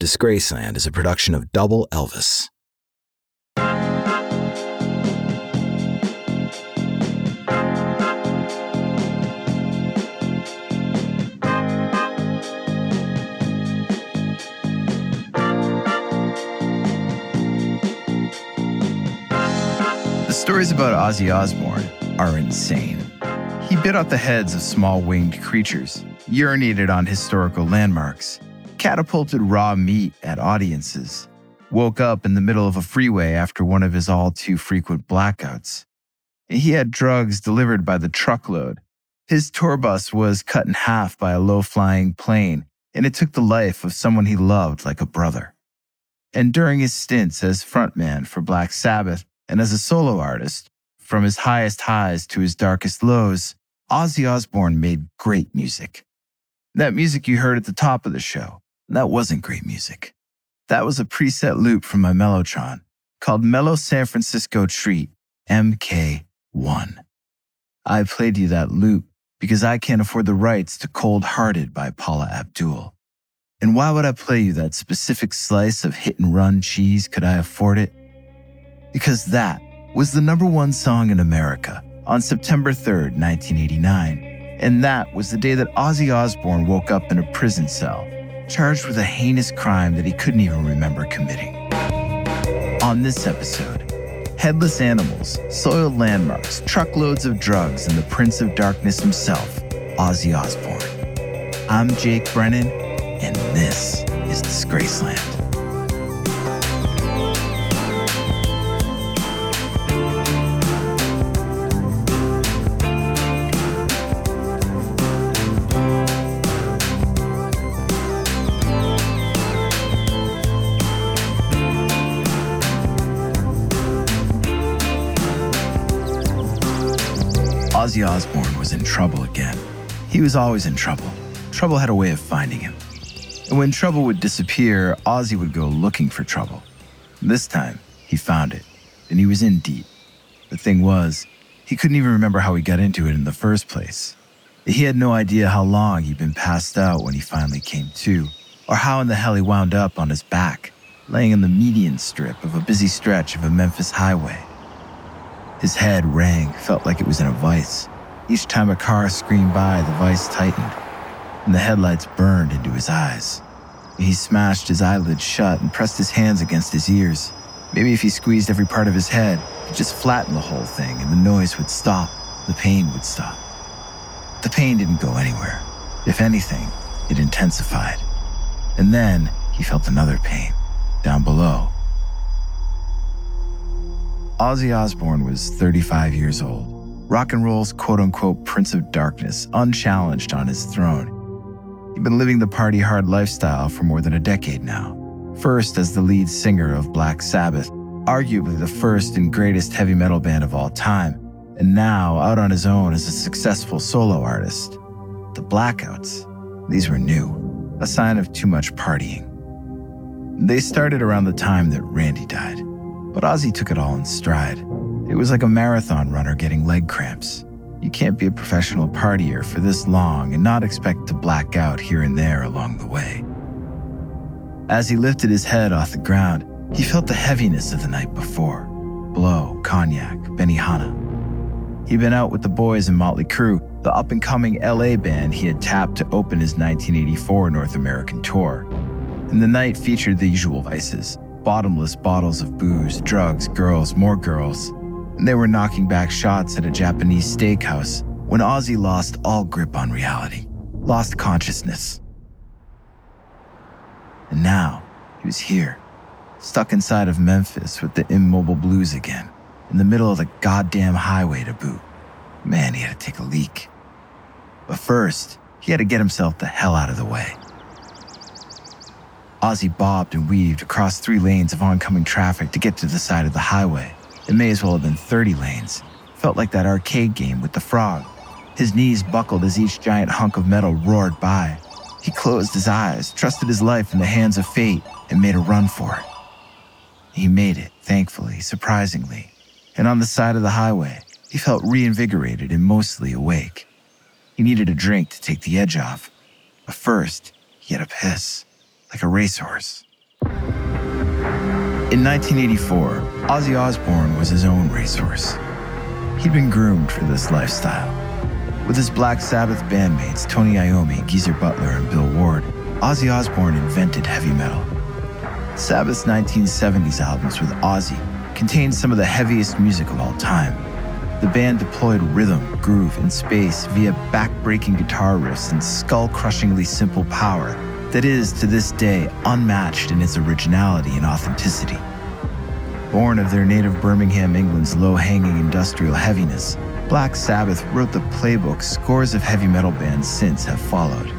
Disgraceland is a production of Double Elvis. The stories about Ozzy Osbourne are insane. He bit off the heads of small winged creatures, urinated on historical landmarks, catapulted raw meat at audiences, woke up in the middle of a freeway after one of his all too frequent blackouts. He had drugs delivered by the truckload. His tour bus was cut in half by a low flying plane, and it took the life of someone he loved like a brother. And during his stints as frontman for Black Sabbath and as a solo artist, from his highest highs to his darkest lows, Ozzy Osbourne made great music. That music you heard at the top of the show, that wasn't great music. That was a preset loop from my Mellotron called Mellow San Francisco Treat, MK1. I played you that loop because I can't afford the rights to Cold Hearted by Paula Abdul. And why would I play you that specific slice of hit and run cheese could I afford it? Because that was the number one song in America on September 3rd, 1989. And that was the day that Ozzy Osbourne woke up in a prison cell, charged with a heinous crime that he couldn't even remember committing. On this episode, headless animals, soiled landmarks, truckloads of drugs, and the Prince of Darkness himself, Ozzy Osbourne. I'm Jake Brennan, and this is Disgraceland. Ozzy Osbourne was in trouble again. He was always in trouble. Trouble had a way of finding him. And when trouble would disappear, Ozzy would go looking for trouble. This time, he found it, and he was in deep. The thing was, he couldn't even remember how he got into it in the first place. He had no idea how long he'd been passed out when he finally came to, or how in the hell he wound up on his back, laying in the median strip of a busy stretch of a Memphis highway. His head rang, felt like it was in a vice. Each time a car screamed by, the vice tightened, and the headlights burned into his eyes. He smashed his eyelids shut and pressed his hands against his ears. Maybe if he squeezed every part of his head, he'd just flatten the whole thing and the noise would stop, the pain would stop. The pain didn't go anywhere. If anything, it intensified. And then he felt another pain, down below. Ozzy Osbourne was 35 years old, rock and roll's quote unquote Prince of Darkness, unchallenged on his throne. He'd been living the party hard lifestyle for more than a decade now. First as the lead singer of Black Sabbath, arguably the first and greatest heavy metal band of all time, and now out on his own as a successful solo artist. The blackouts, these were new, a sign of too much partying. They started around the time that Randy died. But Ozzy took it all in stride. It was like a marathon runner getting leg cramps. You can't be a professional partier for this long and not expect to black out here and there along the way. As he lifted his head off the ground, he felt the heaviness of the night before blow, cognac, Benihana. He'd been out with the boys in Motley Crue, the up and coming LA band he had tapped to open his 1984 North American tour. And the night featured the usual vices bottomless bottles of booze, drugs, girls, more girls. And they were knocking back shots at a Japanese steakhouse when Ozzy lost all grip on reality, lost consciousness. And now he was here, stuck inside of Memphis with the immobile blues again, in the middle of the goddamn highway to boot. Man, he had to take a leak. But first, he had to get himself the hell out of the way. Ozzy bobbed and weaved across three lanes of oncoming traffic to get to the side of the highway. It may as well have been 30 lanes. Felt like that arcade game with the frog. His knees buckled as each giant hunk of metal roared by. He closed his eyes, trusted his life in the hands of fate, and made a run for it. He made it, thankfully, surprisingly. And on the side of the highway, he felt reinvigorated and mostly awake. He needed a drink to take the edge off. But first, he had a piss, like a racehorse. In 1984, Ozzy Osbourne was his own racehorse. He'd been groomed for this lifestyle. With his Black Sabbath bandmates Tony Iommi, Geezer Butler, and Bill Ward, Ozzy Osbourne invented heavy metal. Sabbath's 1970s albums with Ozzy contained some of the heaviest music of all time. The band deployed rhythm, groove, and space via back-breaking guitar riffs and skull-crushingly simple power that is, to this day, unmatched in its originality and authenticity. Born of their native Birmingham, England's low-hanging industrial heaviness, Black Sabbath wrote the playbook scores of heavy metal bands since have followed,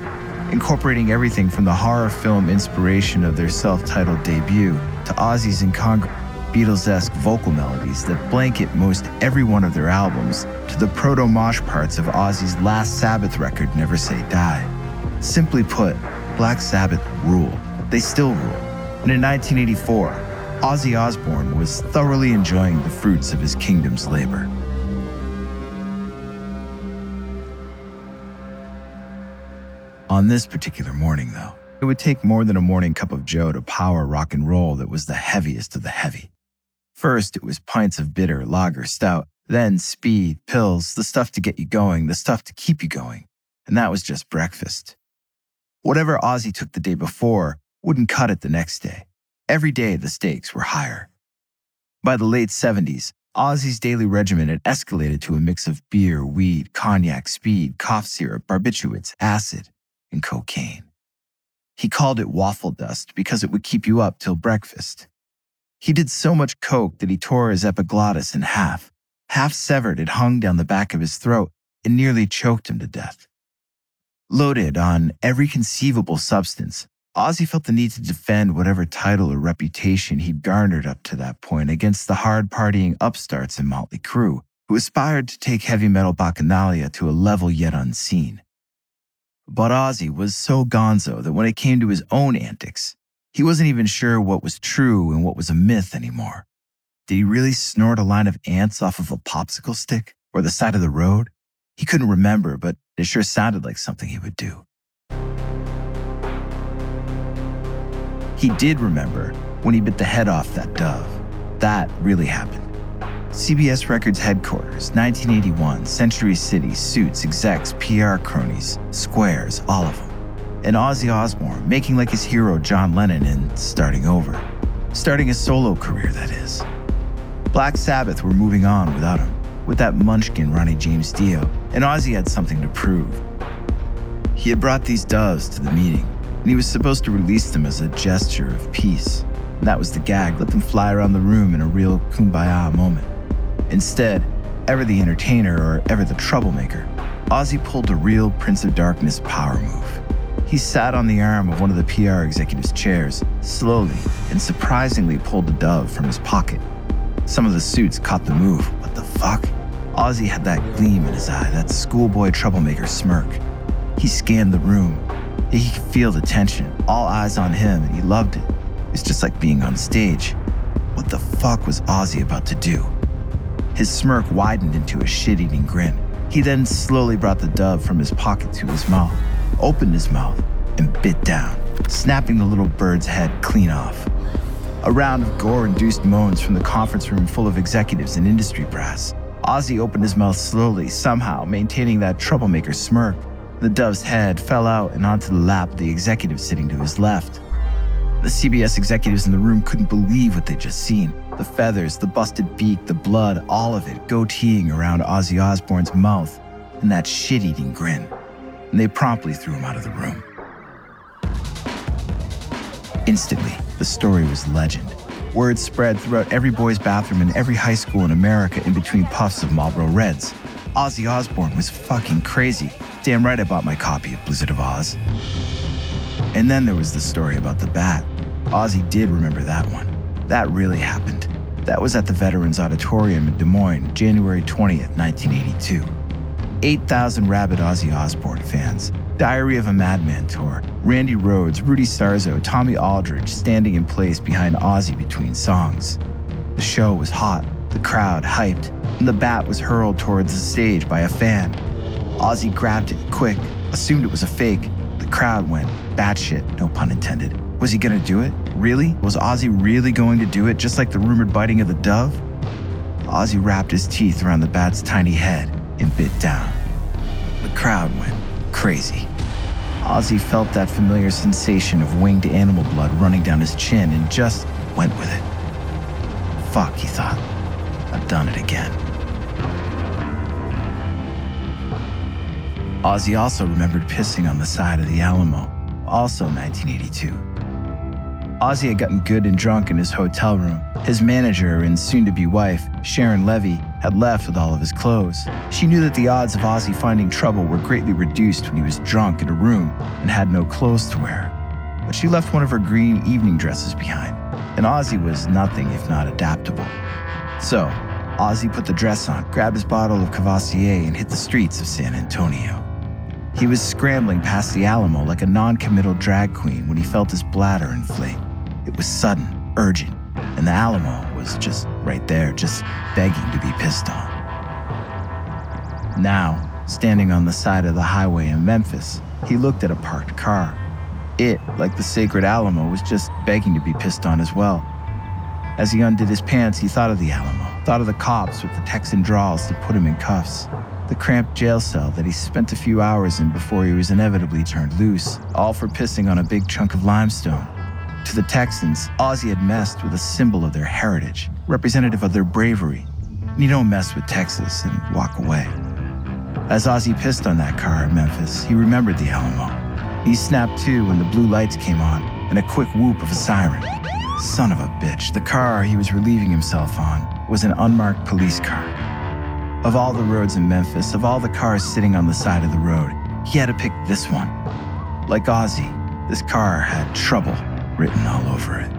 incorporating everything from the horror film inspiration of their self-titled debut to Ozzy's incongruous Beatles esque vocal melodies that blanket most every one of their albums to the proto mosh parts of Ozzy's last Sabbath record, Never Say Die. Simply put, Black Sabbath rule. They still rule. And in 1984, Ozzy Osbourne was thoroughly enjoying the fruits of his kingdom's labor. On this particular morning, though, it would take more than a morning cup of joe to power rock and roll that was the heaviest of the heavy. First, it was pints of bitter, lager, stout, then speed, pills, the stuff to get you going, the stuff to keep you going. And that was just breakfast. Whatever Ozzy took the day before wouldn't cut it the next day. Every day, the stakes were higher. By the late 70s, Ozzy's daily regimen had escalated to a mix of beer, weed, cognac, speed, cough syrup, barbiturates, acid, and cocaine. He called it waffle dust because it would keep you up till breakfast. He did so much coke that he tore his epiglottis in half. Half severed, it hung down the back of his throat and nearly choked him to death. Loaded on every conceivable substance, Ozzy felt the need to defend whatever title or reputation he'd garnered up to that point against the hard partying upstarts in Motley Crue, who aspired to take heavy metal bacchanalia to a level yet unseen. But Ozzy was so gonzo that when it came to his own antics, he wasn't even sure what was true and what was a myth anymore. Did he really snort a line of ants off of a popsicle stick or the side of the road? He couldn't remember, but it sure sounded like something he would do. He did remember when he bit the head off that dove. That really happened. CBS Records headquarters, 1981, Century City, suits, execs, PR cronies, squares, all of them and Ozzy Osbourne making like his hero John Lennon and starting over. Starting a solo career, that is. Black Sabbath were moving on without him, with that munchkin Ronnie James Dio, and Ozzy had something to prove. He had brought these doves to the meeting, and he was supposed to release them as a gesture of peace. And that was the gag, let them fly around the room in a real kumbaya moment. Instead, ever the entertainer or ever the troublemaker, Ozzy pulled a real Prince of Darkness power move. He sat on the arm of one of the PR executive's chairs, slowly and surprisingly pulled a dove from his pocket. Some of the suits caught the move. What the fuck? Ozzy had that gleam in his eye, that schoolboy troublemaker smirk. He scanned the room. He could feel the tension, all eyes on him, and he loved it. It's just like being on stage. What the fuck was Ozzy about to do? His smirk widened into a shit eating grin. He then slowly brought the dove from his pocket to his mouth opened his mouth, and bit down, snapping the little bird's head clean off. A round of gore induced moans from the conference room full of executives and industry brass. Ozzy opened his mouth slowly, somehow maintaining that troublemaker smirk. The dove's head fell out and onto the lap of the executive sitting to his left. The CBS executives in the room couldn't believe what they'd just seen. The feathers, the busted beak, the blood, all of it goateeing around Ozzy Osbourne's mouth, and that shit eating grin and they promptly threw him out of the room. Instantly, the story was legend. Word spread throughout every boy's bathroom in every high school in America in between puffs of Marlboro Reds. Ozzy Osbourne was fucking crazy. Damn right I bought my copy of Blizzard of Ozz. And then there was the story about the bat. Ozzy did remember that one. That really happened. That was at the Veterans Auditorium in Des Moines, January 20th, 1982. 8,000 rabid Ozzy Osbourne fans, Diary of a Madman tour, Randy Rhoads, Rudy Sarzo, Tommy Aldridge standing in place behind Ozzy between songs. The show was hot, the crowd hyped, and the bat was hurled towards the stage by a fan. Ozzy grabbed it quick, assumed it was a fake. The crowd went batshit, no pun intended. Was he gonna do it? Really? Was Ozzy really going to do it, just like the rumored biting of the dove? Ozzy wrapped his teeth around the bat's tiny head and bit down. The crowd went crazy. Ozzy felt that familiar sensation of winged animal blood running down his chin and just went with it. Fuck, he thought. I've done it again. Ozzy also remembered pissing on the side of the Alamo, also 1982. Ozzy had gotten good and drunk in his hotel room. His manager and soon to be wife, Sharon Levy, had left with all of his clothes. She knew that the odds of Ozzy finding trouble were greatly reduced when he was drunk in a room and had no clothes to wear. But she left one of her green evening dresses behind, and Ozzy was nothing if not adaptable. So, Ozzy put the dress on, grabbed his bottle of Courvoisier, and hit the streets of San Antonio. He was scrambling past the Alamo like a non committal drag queen when he felt his bladder inflate. It was sudden, urgent, and the Alamo was just right there, just begging to be pissed on. Now, standing on the side of the highway in Memphis, he looked at a parked car. It, like the sacred Alamo, was just begging to be pissed on as well. As he undid his pants, he thought of the Alamo, thought of the cops with the Texan drawls that put him in cuffs, the cramped jail cell that he spent a few hours in before he was inevitably turned loose, all for pissing on a big chunk of limestone. To the Texans, Ozzy had messed with a symbol of their heritage, representative of their bravery. And you don't mess with Texas and walk away. As Ozzy pissed on that car in Memphis, he remembered the Alamo. He snapped to when the blue lights came on and a quick whoop of a siren. Son of a bitch, the car he was relieving himself on was an unmarked police car. Of all the roads in Memphis, of all the cars sitting on the side of the road, he had to pick this one. Like Ozzy, this car had trouble written all over it.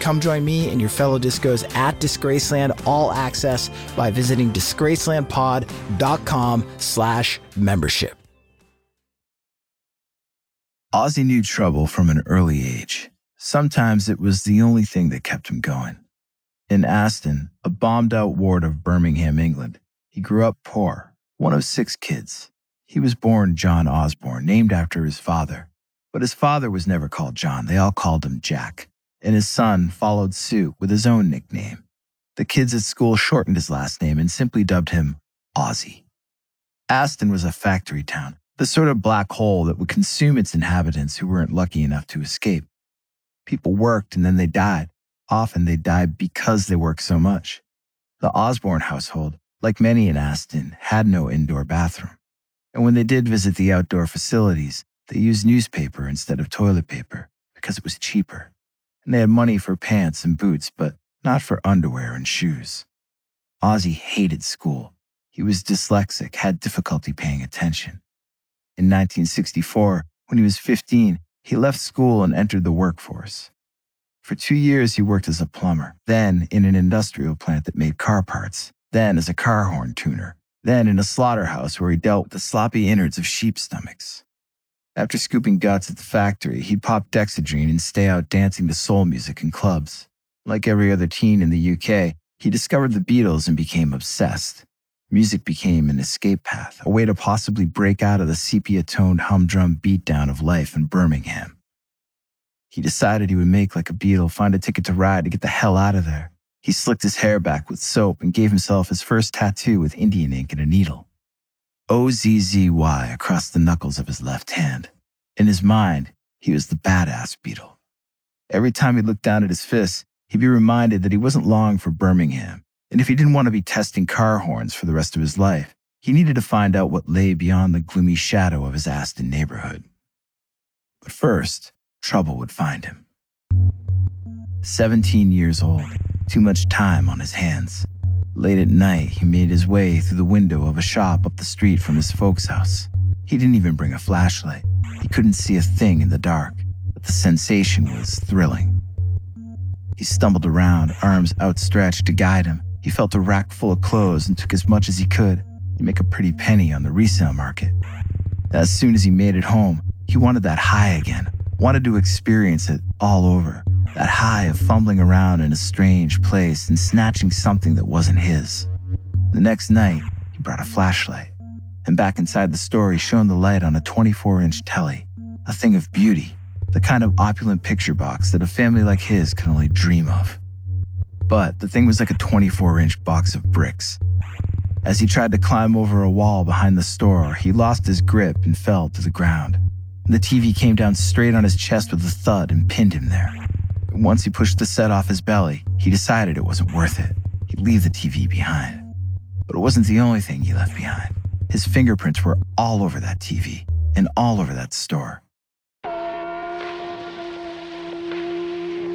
Come join me and your fellow discos at Disgraceland All Access by visiting disgracelandpod.com slash membership. Ozzy knew trouble from an early age. Sometimes it was the only thing that kept him going. In Aston, a bombed out ward of Birmingham, England, he grew up poor, one of six kids. He was born John Osbourne, named after his father. But his father was never called John, they all called him Jack and his son followed suit with his own nickname. The kids at school shortened his last name and simply dubbed him Ozzy. Aston was a factory town, the sort of black hole that would consume its inhabitants who weren't lucky enough to escape. People worked and then they died. Often they died because they worked so much. The Osbourne household, like many in Aston, had no indoor bathroom. And when they did visit the outdoor facilities, they used newspaper instead of toilet paper because it was cheaper. And they had money for pants and boots, but not for underwear and shoes. Ozzy hated school. He was dyslexic, had difficulty paying attention. In 1964, when he was 15, he left school and entered the workforce. For two years, he worked as a plumber, then in an industrial plant that made car parts, then as a car horn tuner, then in a slaughterhouse where he dealt with the sloppy innards of sheep stomachs. After scooping guts at the factory, he'd pop Dexedrine and stay out dancing to soul music in clubs. Like every other teen in the UK, he discovered the Beatles and became obsessed. Music became an escape path, a way to possibly break out of the sepia toned humdrum beatdown of life in Birmingham. He decided he would make like a Beatle, find a ticket to ride to get the hell out of there. He slicked his hair back with soap and gave himself his first tattoo with Indian ink and a needle. O Z Z Y across the knuckles of his left hand. In his mind, he was the badass Beatle. Every time he looked down at his fists, he'd be reminded that he wasn't long for Birmingham. And if he didn't want to be testing car horns for the rest of his life, he needed to find out what lay beyond the gloomy shadow of his Aston neighborhood. But first, trouble would find him. 17 years old, too much time on his hands. Late at night, he made his way through the window of a shop up the street from his folks' house. He didn't even bring a flashlight. He couldn't see a thing in the dark, but the sensation was thrilling. He stumbled around, arms outstretched to guide him. He felt a rack full of clothes and took as much as he could to make a pretty penny on the resale market. As soon as he made it home, he wanted that high again, wanted to experience it all over. That high of fumbling around in a strange place and snatching something that wasn't his. The next night, he brought a flashlight. And back inside the store, he shone the light on a 24 inch telly, a thing of beauty, the kind of opulent picture box that a family like his can only dream of. But the thing was like a 24 inch box of bricks. As he tried to climb over a wall behind the store, he lost his grip and fell to the ground. The TV came down straight on his chest with a thud and pinned him there. Once he pushed the set off his belly, he decided it wasn't worth it. He'd leave the TV behind. But it wasn't the only thing he left behind. His fingerprints were all over that TV and all over that store.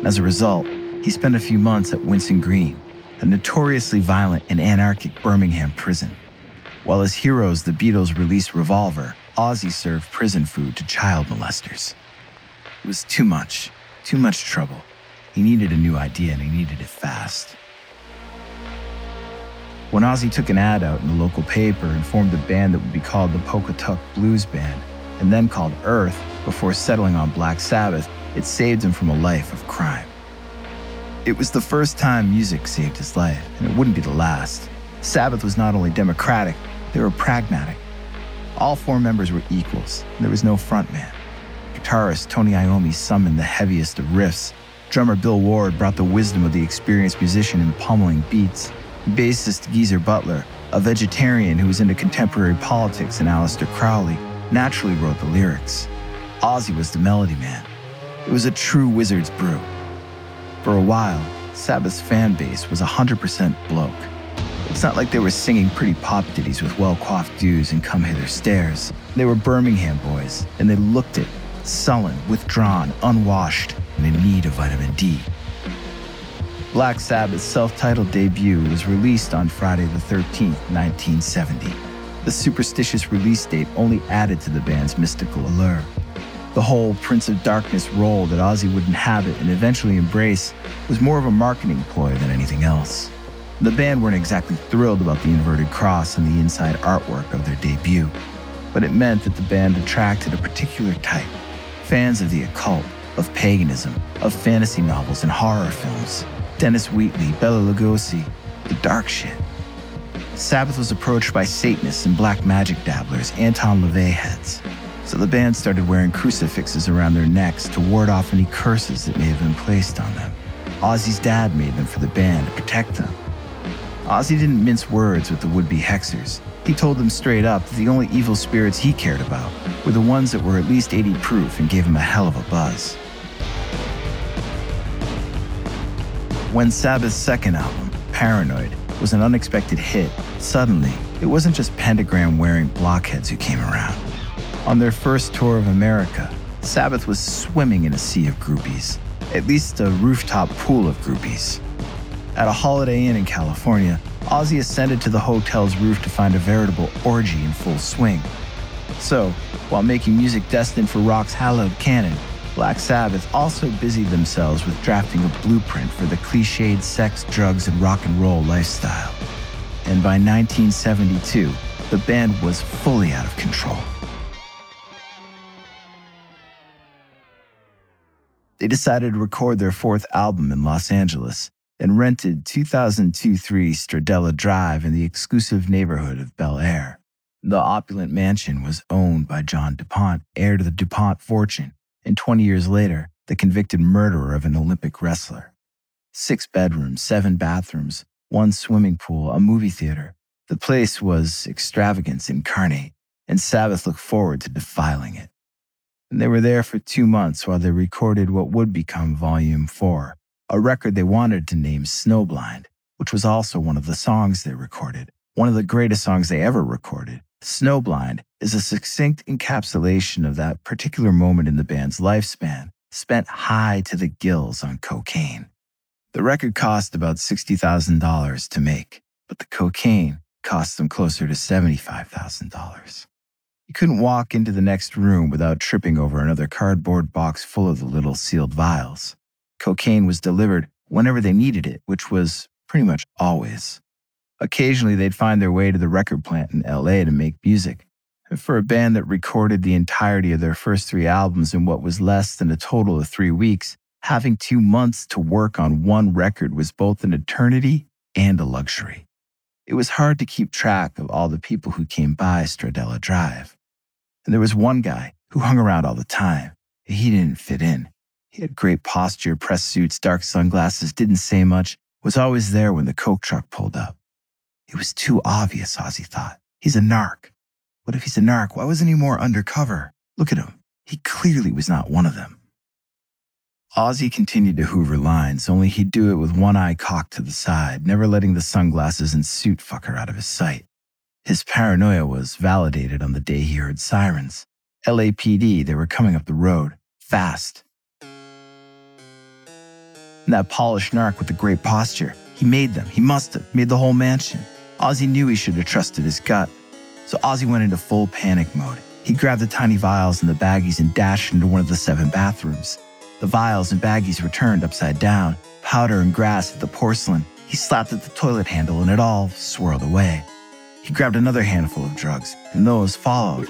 As a result, he spent a few months at Winson Green, a notoriously violent and anarchic Birmingham prison. While his heroes, the Beatles, released Revolver, Ozzy served prison food to child molesters. It was too much, too much trouble. He needed a new idea and he needed it fast. When Ozzy took an ad out in the local paper and formed a band that would be called the Polka Tulk Blues Band, and then called Earth before settling on Black Sabbath, it saved him from a life of crime. It was the first time music saved his life, and it wouldn't be the last. Sabbath was not only democratic, they were pragmatic. All four members were equals, there was no frontman. Guitarist Tony Iommi summoned the heaviest of riffs, Drummer Bill Ward brought the wisdom of the experienced musician in pummeling beats. Bassist Geezer Butler, a vegetarian who was into contemporary politics, and Aleister Crowley naturally wrote the lyrics. Ozzy was the melody man. It was a true wizard's brew. For a while, Sabbath's fan base was 100% bloke. It's not like they were singing pretty pop ditties with well coiffed dudes and come hither stares. They were Birmingham boys, and they looked it, sullen, withdrawn, unwashed, and in need of vitamin D. Black Sabbath's self titled debut was released on Friday the 13th, 1970. The superstitious release date only added to the band's mystical allure. The whole Prince of Darkness role that Ozzy would inhabit and eventually embrace was more of a marketing ploy than anything else. The band weren't exactly thrilled about the inverted cross and the inside artwork of their debut, but it meant that the band attracted a particular type fans of the occult, of paganism, of fantasy novels and horror films. Dennis Wheatley, Bela Lugosi, the dark shit. Sabbath was approached by Satanists and black magic dabblers, Anton LaVey heads. So the band started wearing crucifixes around their necks to ward off any curses that may have been placed on them. Ozzy's dad made them for the band to protect them. Ozzy didn't mince words with the would be hexers. He told them straight up that the only evil spirits he cared about were the ones that were at least 80 proof and gave him a hell of a buzz. When Sabbath's second album, Paranoid, was an unexpected hit, suddenly, it wasn't just pentagram wearing blockheads who came around. On their first tour of America, Sabbath was swimming in a sea of groupies, at least a rooftop pool of groupies. At a Holiday Inn in California, Ozzy ascended to the hotel's roof to find a veritable orgy in full swing. So, while making music destined for rock's hallowed canon, Black Sabbath also busied themselves with drafting a blueprint for the cliched sex, drugs, and rock and roll lifestyle. And by 1972, the band was fully out of control. They decided to record their fourth album in Los Angeles and rented 2002-3 Stradella Drive in the exclusive neighborhood of Bel Air. The opulent mansion was owned by John DuPont, heir to the DuPont fortune, and 20 years later, the convicted murderer of an Olympic wrestler. Six bedrooms, seven bathrooms, one swimming pool, a movie theater. The place was extravagance incarnate, and Sabbath looked forward to defiling it. And they were there for two months while they recorded what would become Volume 4, a record they wanted to name Snowblind, which was also one of the songs they recorded, one of the greatest songs they ever recorded. Snowblind is a succinct encapsulation of that particular moment in the band's lifespan, spent high to the gills on cocaine. The record cost about $60,000 to make, but the cocaine cost them closer to $75,000. You couldn't walk into the next room without tripping over another cardboard box full of the little sealed vials. Cocaine was delivered whenever they needed it, which was pretty much always. Occasionally, they'd find their way to the record plant in LA to make music. And for a band that recorded the entirety of their first three albums in what was less than a total of three weeks, having two months to work on one record was both an eternity and a luxury. It was hard to keep track of all the people who came by Stradella Drive. And there was one guy who hung around all the time. He didn't fit in. He had great posture, press suits, dark sunglasses, didn't say much, was always there when the Coke truck pulled up. It was too obvious, Ozzy thought. He's a narc. What if he's a narc? Why wasn't he more undercover? Look at him. He clearly was not one of them. Ozzy continued to hoover lines, only he'd do it with one eye cocked to the side, never letting the sunglasses and suit fucker out of his sight. His paranoia was validated on the day he heard sirens. LAPD, they were coming up the road, fast. And that polished narc with the great posture, he made them. He must have made the whole mansion. Ozzy knew he should have trusted his gut. So Ozzy went into full panic mode. He grabbed the tiny vials and the baggies and dashed into one of the seven bathrooms. The vials and baggies were turned upside down, powder and grass at the porcelain. He slapped at the toilet handle and it all swirled away. He grabbed another handful of drugs, and those followed.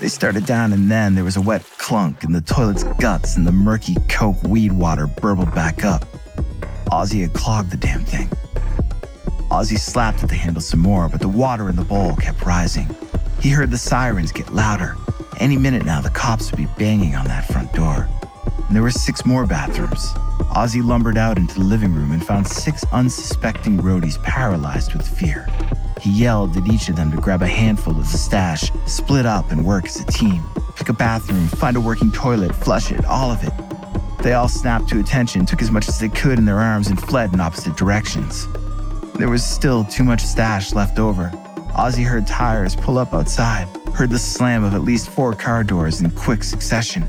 They started down, and then there was a wet clunk, and the toilet's guts and the murky coke weed water burbled back up. Ozzy had clogged the damn thing. Ozzy slapped at the handle some more, but the water in the bowl kept rising. He heard the sirens get louder. Any minute now, the cops would be banging on that front door and there were six more bathrooms. Ozzy lumbered out into the living room and found six unsuspecting roadies paralyzed with fear. He yelled at each of them to grab a handful of the stash, split up, and work as a team. Pick a bathroom, find a working toilet, flush it, all of it. They all snapped to attention, took as much as they could in their arms, and fled in opposite directions. There was still too much stash left over. Ozzy heard tires pull up outside, heard the slam of at least four car doors in quick succession.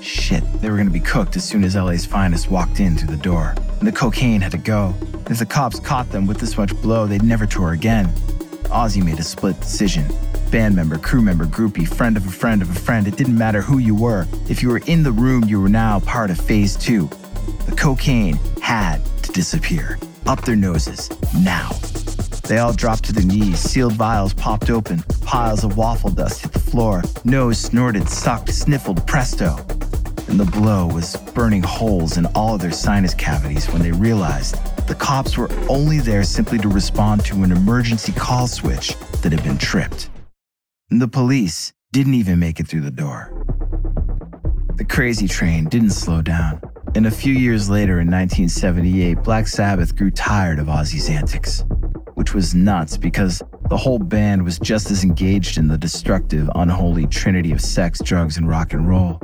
Shit, they were gonna be cooked as soon as LA's finest walked in through the door. And the cocaine had to go. If the cops caught them with this much blow, they'd never tour again. Ozzy made a split decision. Band member, crew member, groupie, friend of a friend of a friend, it didn't matter who you were. If you were in the room, you were now part of phase two. The cocaine had to disappear. Up their noses, now. They all dropped to their knees, sealed vials popped open, piles of waffle dust hit the floor, nose snorted, sucked, sniffled, presto and the blow was burning holes in all of their sinus cavities when they realized the cops were only there simply to respond to an emergency call switch that had been tripped. The police didn't even make it through the door. The crazy train didn't slow down. And a few years later, in 1978, Black Sabbath grew tired of Ozzy's antics, which was nuts because the whole band was just as engaged in the destructive, unholy trinity of sex, drugs, and rock and roll.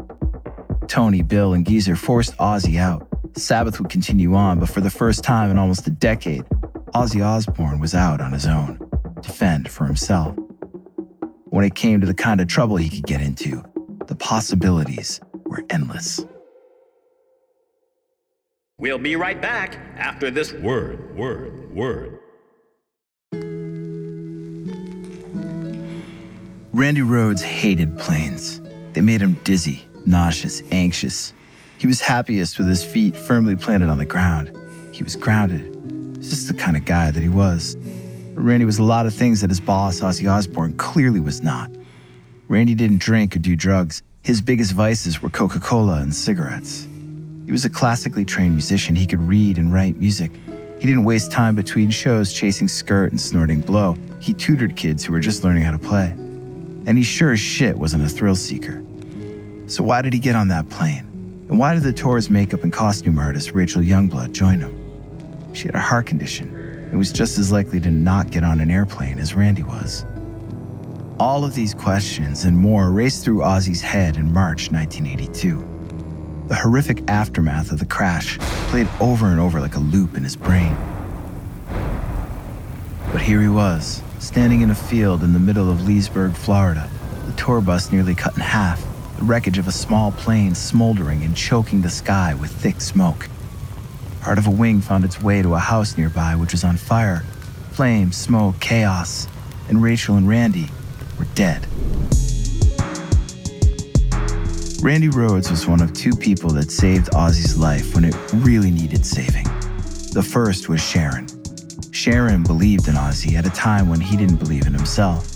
Tony, Bill, and Geezer forced Ozzy out. Sabbath would continue on, but for the first time in almost a decade, Ozzy Osbourne was out on his own to fend for himself. When it came to the kind of trouble he could get into, the possibilities were endless. We'll be right back after this word, word, word. Randy Rhoads hated planes. They made him dizzy, nauseous, anxious. He was happiest with his feet firmly planted on the ground. He was grounded. It's just the kind of guy that he was. But Randy was a lot of things that his boss, Ozzy Osbourne, clearly was not. Randy didn't drink or do drugs. His biggest vices were Coca Cola and cigarettes. He was a classically trained musician. He could read and write music. He didn't waste time between shows chasing skirt and snorting blow. He tutored kids who were just learning how to play. And he sure as shit wasn't a thrill seeker. So why did he get on that plane? And why did the tour's makeup and costume artist Rachel Youngblood join him? She had a heart condition and was just as likely to not get on an airplane as Randy was. All of these questions and more raced through Ozzy's head in March 1982. The horrific aftermath of the crash played over and over like a loop in his brain. But here he was, standing in a field in the middle of Leesburg, Florida, the tour bus nearly cut in half, the wreckage of a small plane smoldering and choking the sky with thick smoke. Part of a wing found its way to a house nearby, which was on fire. Flames, smoke, chaos, and Rachel and Randy were dead. Randy Rhoads was one of two people that saved Ozzy's life when it really needed saving. The first was Sharon. Sharon believed in Ozzy at a time when he didn't believe in himself.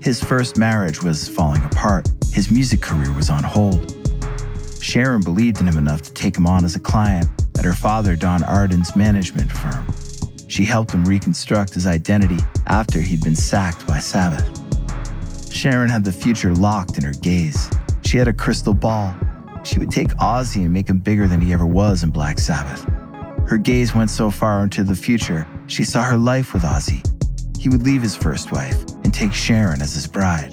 His first marriage was falling apart, his music career was on hold. Sharon believed in him enough to take him on as a client at her father, Don Arden's management firm. She helped him reconstruct his identity after he'd been sacked by Sabbath. Sharon had the future locked in her gaze. She had a crystal ball. She would take Ozzy and make him bigger than he ever was in Black Sabbath. Her gaze went so far into the future, she saw her life with Ozzy. He would leave his first wife and take Sharon as his bride.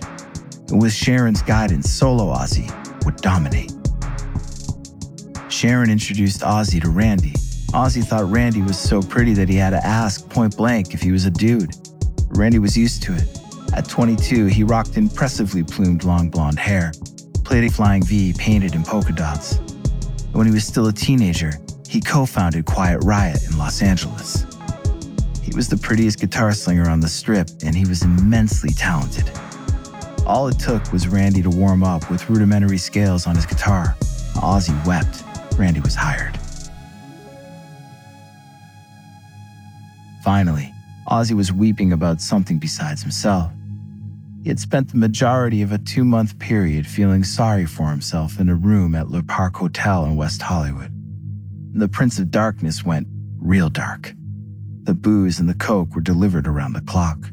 And with Sharon's guidance, solo Ozzy would dominate. Sharon introduced Ozzy to Randy. Ozzy thought Randy was so pretty that he had to ask point blank if he was a dude. Randy was used to it. At 22, he rocked impressively plumed long blonde hair played a flying V painted in polka dots. When he was still a teenager, he co founded Quiet Riot in Los Angeles. He was the prettiest guitar slinger on the strip, and he was immensely talented. All it took was Randy to warm up with rudimentary scales on his guitar. Ozzy wept. Randy was hired. Finally, Ozzy was weeping about something besides himself. He had spent the majority of a two month period feeling sorry for himself in a room at Le Parc Hotel in West Hollywood. The Prince of Darkness went real dark. The booze and the coke were delivered around the clock.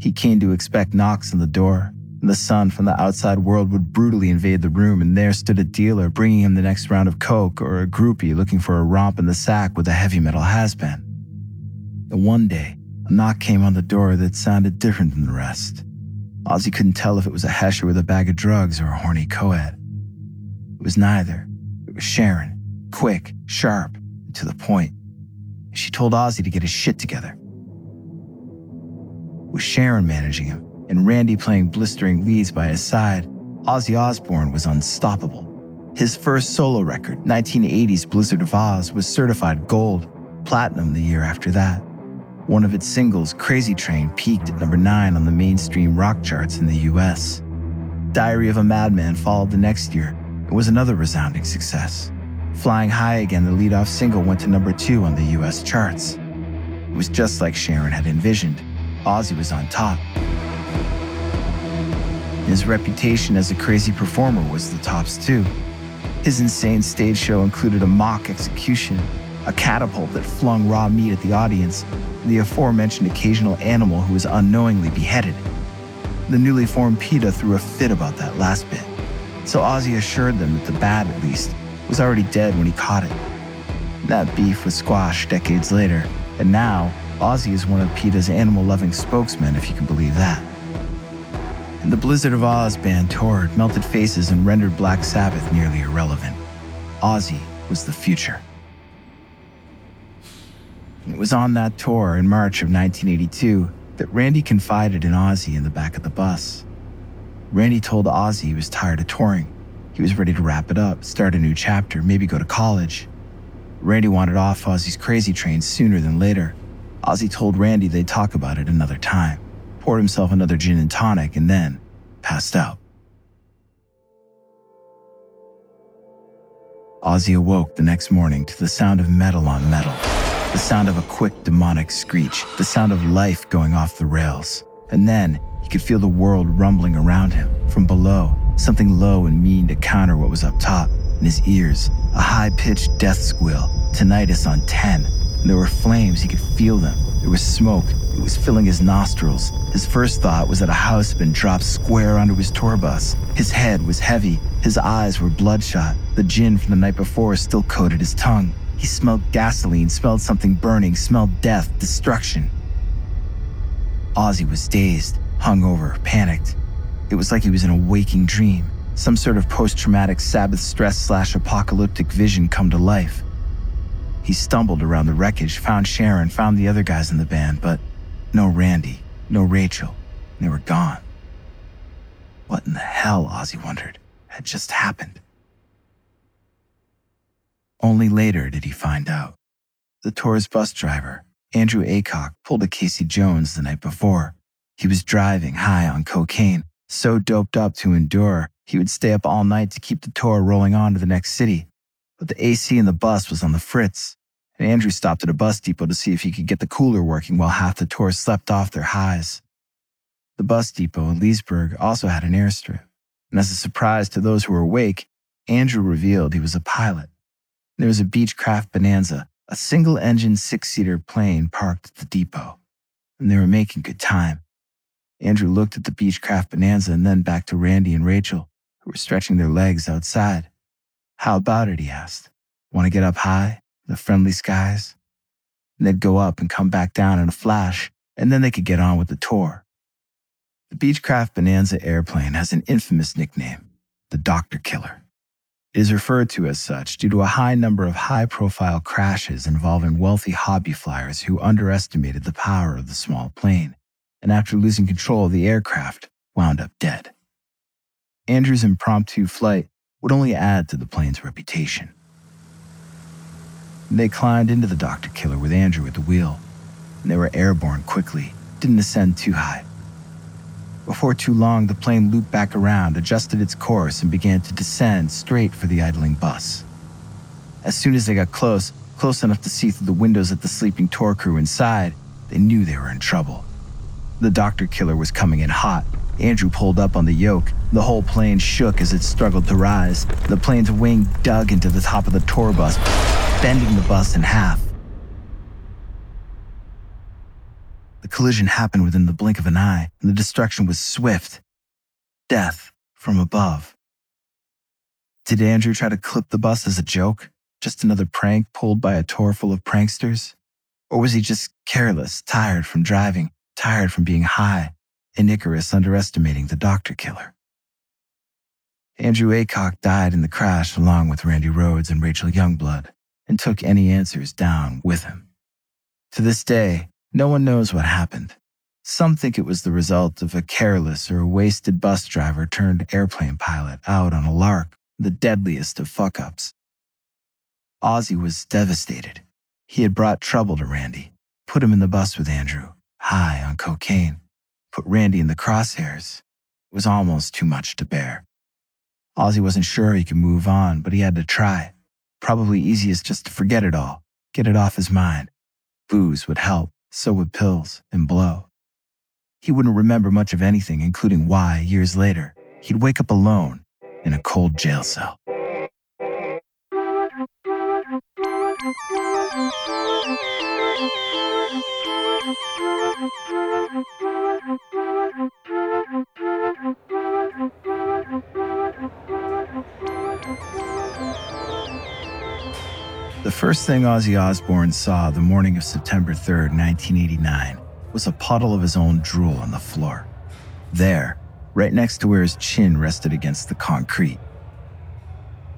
He came to expect knocks on the door, the sun from the outside world would brutally invade the room, and there stood a dealer bringing him the next round of coke or a groupie looking for a romp in the sack with a heavy metal has-been. And one day, a knock came on the door that sounded different than the rest. Ozzy couldn't tell if it was a hesher with a bag of drugs or a horny co-ed. It was neither. It was Sharon, quick, sharp, and to the point. She told Ozzy to get his shit together. With Sharon managing him and Randy playing blistering leads by his side, Ozzy Osbourne was unstoppable. His first solo record, 1980's Blizzard of Ozz, was certified gold, platinum the year after that. One of its singles, Crazy Train, peaked at number 9 on the mainstream rock charts in the US. Diary of a Madman followed the next year. It was another resounding success. Flying High Again, the lead-off single, went to number 2 on the US charts. It was just like Sharon had envisioned. Ozzy was on top. His reputation as a crazy performer was the tops too. His insane stage show included a mock execution, a catapult that flung raw meat at the audience, and the aforementioned occasional animal who was unknowingly beheaded. The newly formed PETA threw a fit about that last bit, so Ozzy assured them that the bat, at least, was already dead when he caught it. That beef was squashed decades later, and now Ozzy is one of PETA's animal loving spokesmen, if you can believe that. The Blizzard of Ozz band toured, melted faces, and rendered Black Sabbath nearly irrelevant. Ozzy was the future. It was on that tour in March of 1982 that Randy confided in Ozzy in the back of the bus. Randy told Ozzy he was tired of touring. He was ready to wrap it up, start a new chapter, maybe go to college. Randy wanted off Ozzy's crazy train sooner than later. Ozzy told Randy they'd talk about it another time, poured himself another gin and tonic, and then passed out. Ozzy awoke the next morning to the sound of metal on metal, the sound of a quick demonic screech, the sound of life going off the rails. And then he could feel the world rumbling around him from below, something low and mean to counter what was up top. In his ears, a high pitched death squeal, tinnitus on 10. And there were flames, he could feel them. There was smoke, it was filling his nostrils. His first thought was that a house had been dropped square onto his tour bus. His head was heavy, his eyes were bloodshot. The gin from the night before still coated his tongue. He smelled gasoline, smelled something burning, smelled death, destruction. Ozzy was dazed, hungover, panicked. It was like he was in a waking dream, some sort of post traumatic Sabbath stress slash apocalyptic vision come to life. He stumbled around the wreckage, found Sharon, found the other guys in the band, but no Randy, no Rachel. They were gone. What in the hell, Ozzy wondered, had just happened? Only later did he find out. The tour's bus driver, Andrew Aycock, pulled a Casey Jones the night before. He was driving high on cocaine, so doped up to endure, he would stay up all night to keep the tour rolling on to the next city. But the AC in the bus was on the fritz, and Andrew stopped at a bus depot to see if he could get the cooler working while half the tour slept off their highs. The bus depot in Leesburg also had an airstrip, and as a surprise to those who were awake, Andrew revealed he was a pilot. There was a Beechcraft Bonanza, a single engine six seater plane parked at the depot, and they were making good time. Andrew looked at the Beechcraft Bonanza and then back to Randy and Rachel, who were stretching their legs outside. How about it? he asked. Want to get up high, the friendly skies? And they'd go up and come back down in a flash, and then they could get on with the tour. The Beechcraft Bonanza airplane has an infamous nickname, the Doctor Killer. It is referred to as such due to a high number of high profile crashes involving wealthy hobby flyers who underestimated the power of the small plane and after losing control of the aircraft, wound up dead. Andrew's impromptu flight would only add to the plane's reputation. They climbed into the Doctor Killer with Andrew at the wheel, and they were airborne quickly, didn't ascend too high. Before too long, the plane looped back around, adjusted its course, and began to descend straight for the idling bus. As soon as they got close, close enough to see through the windows at the sleeping tour crew inside, they knew they were in trouble. The doctor killer was coming in hot. Andrew pulled up on the yoke. The whole plane shook as it struggled to rise. The plane's wing dug into the top of the tour bus, bending the bus in half. The collision happened within the blink of an eye, and the destruction was swift. Death from above. Did Andrew try to clip the bus as a joke? Just another prank pulled by a tour full of pranksters? Or was he just careless, tired from driving, tired from being high, and Icarus underestimating the doctor killer. Andrew Aycock died in the crash along with Randy Rhoads and Rachel Youngblood and took any answers down with him. To this day, no one knows what happened. Some think it was the result of a careless or wasted bus driver turned airplane pilot out on a lark, the deadliest of fuck ups. Ozzy was devastated. He had brought trouble to Randy, put him in the bus with Andrew, high on cocaine, put Randy in the crosshairs. It was almost too much to bear. Ozzy wasn't sure he could move on, but he had to try. Probably easiest just to forget it all, get it off his mind. Booze would help, so would pills and blow. He wouldn't remember much of anything, including why, years later, he'd wake up alone in a cold jail cell. The first thing Ozzy Osbourne saw the morning of September 3rd, 1989, was a puddle of his own drool on the floor. There, right next to where his chin rested against the concrete.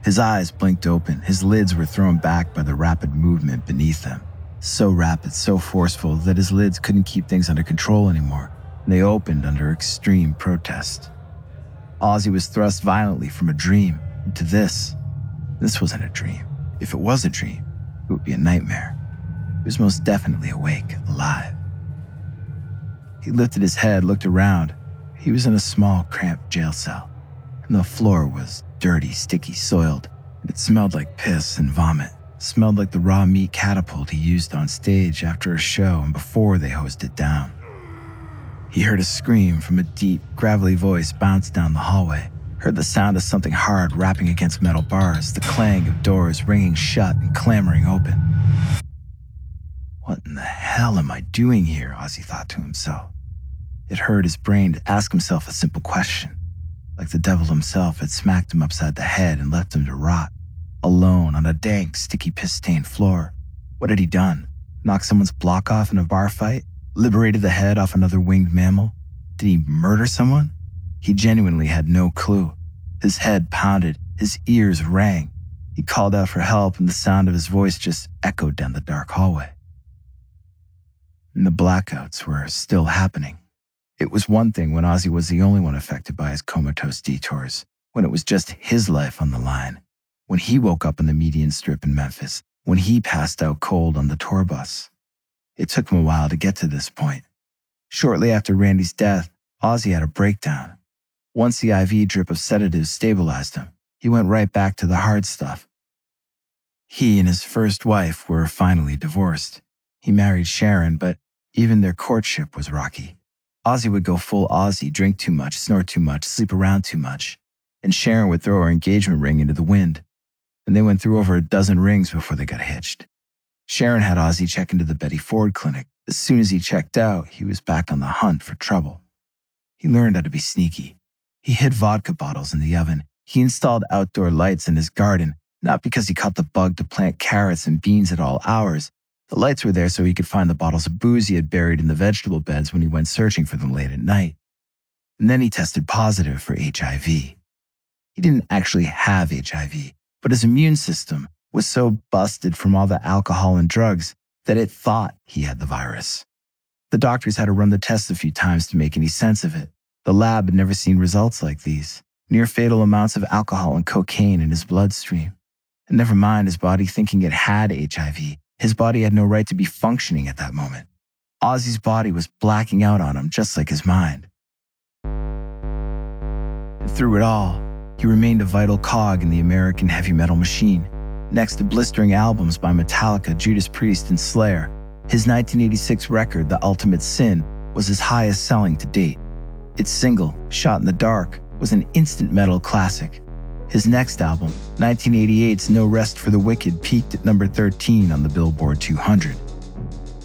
His eyes blinked open, his lids were thrown back by the rapid movement beneath them. so rapid, so forceful that his lids couldn't keep things under control anymore, and they opened under extreme protest. Ozzy was thrust violently from a dream into this. This wasn't a dream. If it was a dream, it would be a nightmare. He was most definitely awake, alive. He lifted his head, looked around. He was in a small, cramped jail cell, and the floor was dirty, sticky, soiled, it smelled like piss and vomit smelled like the raw meat catapult he used on stage after a show and before they hosed it down. He heard a scream from a deep, gravelly voice bounce down the hallway, heard the sound of something hard rapping against metal bars, the clang of doors ringing shut and clamoring open. What in the hell am I doing here? Ozzy thought to himself. It hurt his brain to ask himself a simple question, like the devil himself had smacked him upside the head and left him to rot alone on a dank, sticky, piss stained floor. What had he done? Knocked someone's block off in a bar fight? Liberated the head off another winged mammal? Did he murder someone? He genuinely had no clue. His head pounded, his ears rang. He called out for help, and the sound of his voice just echoed down the dark hallway. And the blackouts were still happening. It was one thing when Ozzy was the only one affected by his comatose detours, when it was just his life on the line when he woke up in the median strip in Memphis, when he passed out cold on the tour bus. It took him a while to get to this point. Shortly after Randy's death, Ozzy had a breakdown. Once the IV drip of sedatives stabilized him, he went right back to the hard stuff. He and his first wife were finally divorced. He married Sharon, but even their courtship was rocky. Ozzy would go full Ozzy, drink too much, snore too much, sleep around too much, and Sharon would throw her engagement ring into the wind and they went through over a dozen rings before they got hitched. Sharon had Ozzy check into the Betty Ford clinic. As soon as he checked out, he was back on the hunt for trouble. He learned how to be sneaky. He hid vodka bottles in the oven. He installed outdoor lights in his garden, not because he caught the bug to plant carrots and beans at all hours. The lights were there so he could find the bottles of booze he had buried in the vegetable beds when he went searching for them late at night. And then he tested positive for HIV. He didn't actually have HIV but his immune system was so busted from all the alcohol and drugs that it thought he had the virus. The doctors had to run the test a few times to make any sense of it. The lab had never seen results like these near fatal amounts of alcohol and cocaine in his bloodstream. And never mind his body thinking it had HIV, his body had no right to be functioning at that moment. Ozzy's body was blacking out on him just like his mind. And through it all, he remained a vital cog in the American heavy metal machine. Next to blistering albums by Metallica, Judas Priest, and Slayer, his 1986 record, The Ultimate Sin, was his highest selling to date. Its single, Shot in the Dark, was an instant metal classic. His next album, 1988's No Rest for the Wicked, peaked at number 13 on the Billboard 200.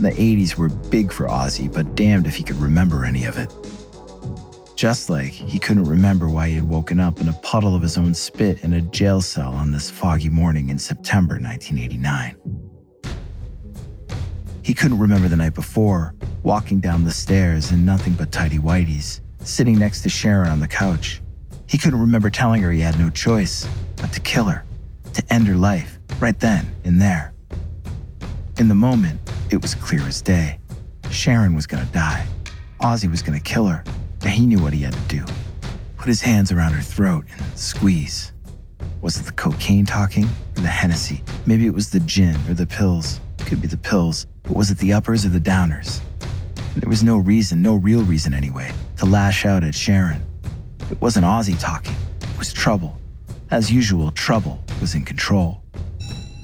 The 80s were big for Ozzy, but damned if he could remember any of it. Just like he couldn't remember why he had woken up in a puddle of his own spit in a jail cell on this foggy morning in September 1989. He couldn't remember the night before, walking down the stairs in nothing but tidy whities, sitting next to Sharon on the couch. He couldn't remember telling her he had no choice but to kill her, to end her life, right then and there. In the moment, it was clear as day. Sharon was gonna die. Ozzy was gonna kill her And he knew what he had to do put his hands around her throat and squeeze. Was it the cocaine talking or the Hennessy? Maybe it was the gin or the pills. Could be the pills, but was it the uppers or the downers? There was no reason, no real reason anyway, to lash out at Sharon. It wasn't Ozzy talking, it was trouble. As usual, trouble was in control.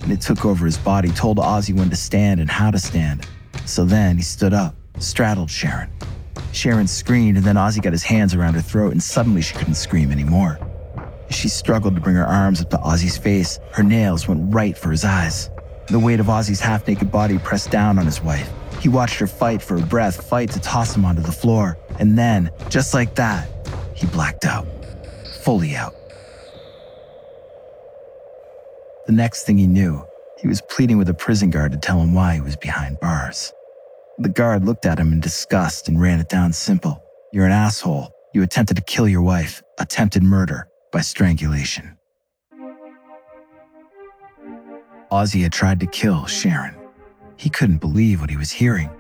And it took over his body, told Ozzy when to stand and how to stand. So then he stood up, straddled Sharon, Sharon screamed, and then Ozzy got his hands around her throat, and suddenly she couldn't scream anymore. she struggled to bring her arms up to Ozzy's face, her nails went right for his eyes. The weight of Ozzy's half naked body pressed down on his wife. He watched her fight for her breath, fight to toss him onto the floor. And then, just like that, he blacked out. Fully out. The next thing he knew, he was pleading with a prison guard to tell him why he was behind bars. The guard looked at him in disgust and ran it down simple. You're an asshole. You attempted to kill your wife. Attempted murder by strangulation. Ozzy had tried to kill Sharon. He couldn't believe what he was hearing.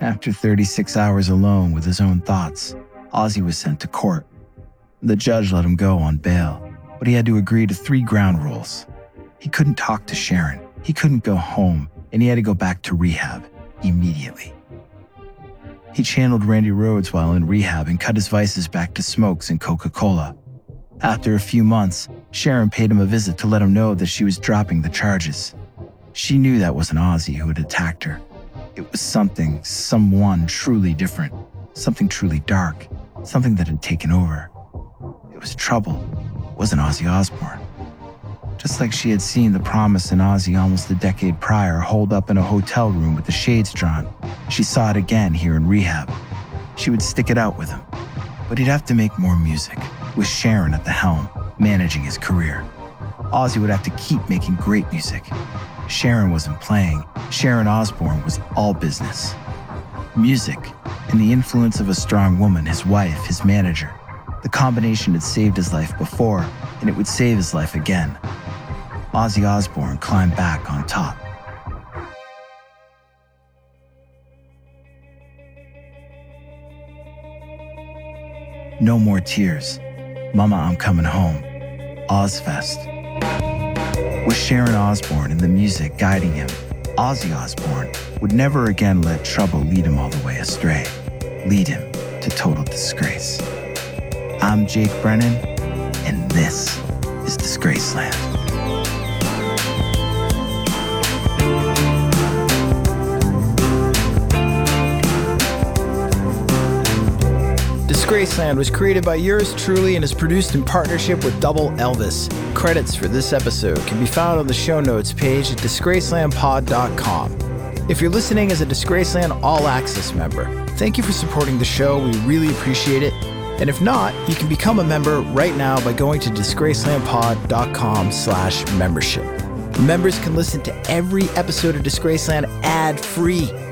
After 36 hours alone with his own thoughts, Ozzy was sent to court. The judge let him go on bail, but he had to agree to three ground rules. He couldn't talk to Sharon, he couldn't go home, and he had to go back to rehab immediately. He channeled Randy Rhoads while in rehab and cut his vices back to smokes and Coca Cola. After a few months, Sharon paid him a visit to let him know that she was dropping the charges. She knew that wasn't Ozzy who had attacked her. It was something, someone truly different, something truly dark, something that had taken over. It was trouble. It wasn't Ozzy Osbourne. Just like she had seen the promise in Ozzy almost a decade prior holed up in a hotel room with the shades drawn, she saw it again here in rehab. She would stick it out with him, but he'd have to make more music, with Sharon at the helm, managing his career. Ozzy would have to keep making great music. Sharon wasn't playing, Sharon Osbourne was all business. Music, and the influence of a strong woman, his wife, his manager. The combination had saved his life before, and it would save his life again. Ozzy Osbourne climbed back on top. No more tears. Mama, I'm coming home. Ozzfest. With Sharon Osbourne and the music guiding him, Ozzy Osbourne would never again let trouble lead him all the way astray, lead him to total disgrace. I'm Jake Brennan, and this is Disgraceland. Disgraceland was created by yours truly and is produced in partnership with Double Elvis. Credits for this episode can be found on the show notes page at disgracelandpod.com. If you're listening as a Disgraceland All Access member, thank you for supporting the show. We really appreciate it. And if not, you can become a member right now by going to disgracelandpod.com slash membership. Members can listen to every episode of Disgraceland ad-free.